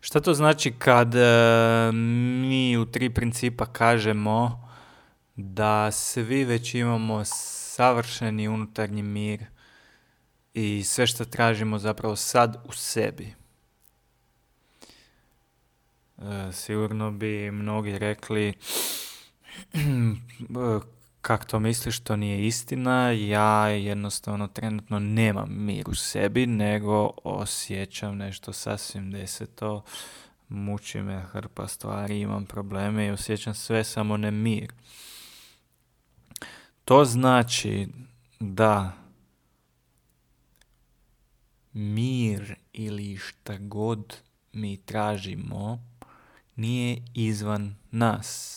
Šta to znači kad e, mi u tri principa kažemo da svi već imamo savršeni unutarnji mir i sve što tražimo zapravo sad u sebi? E, sigurno bi mnogi rekli kako to misliš, to nije istina, ja jednostavno trenutno nemam mir u sebi, nego osjećam nešto sasvim deseto, muči me hrpa stvari, imam probleme i osjećam sve samo ne mir. To znači da mir ili šta god mi tražimo nije izvan nas,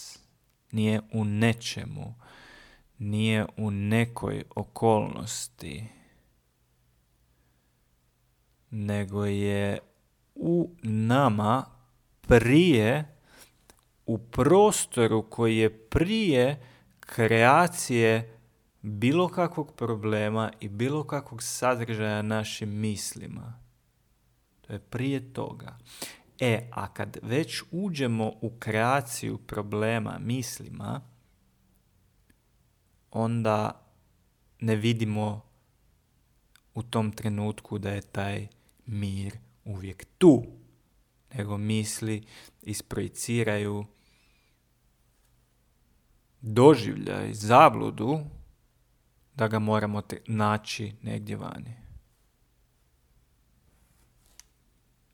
nije u nečemu, nije u nekoj okolnosti, nego je u nama prije, u prostoru koji je prije kreacije bilo kakvog problema i bilo kakvog sadržaja našim mislima. To je prije toga. E, a kad već uđemo u kreaciju problema mislima, onda ne vidimo u tom trenutku da je taj mir uvijek tu, nego misli isprojiciraju doživljaj, zabludu da ga moramo naći negdje vani.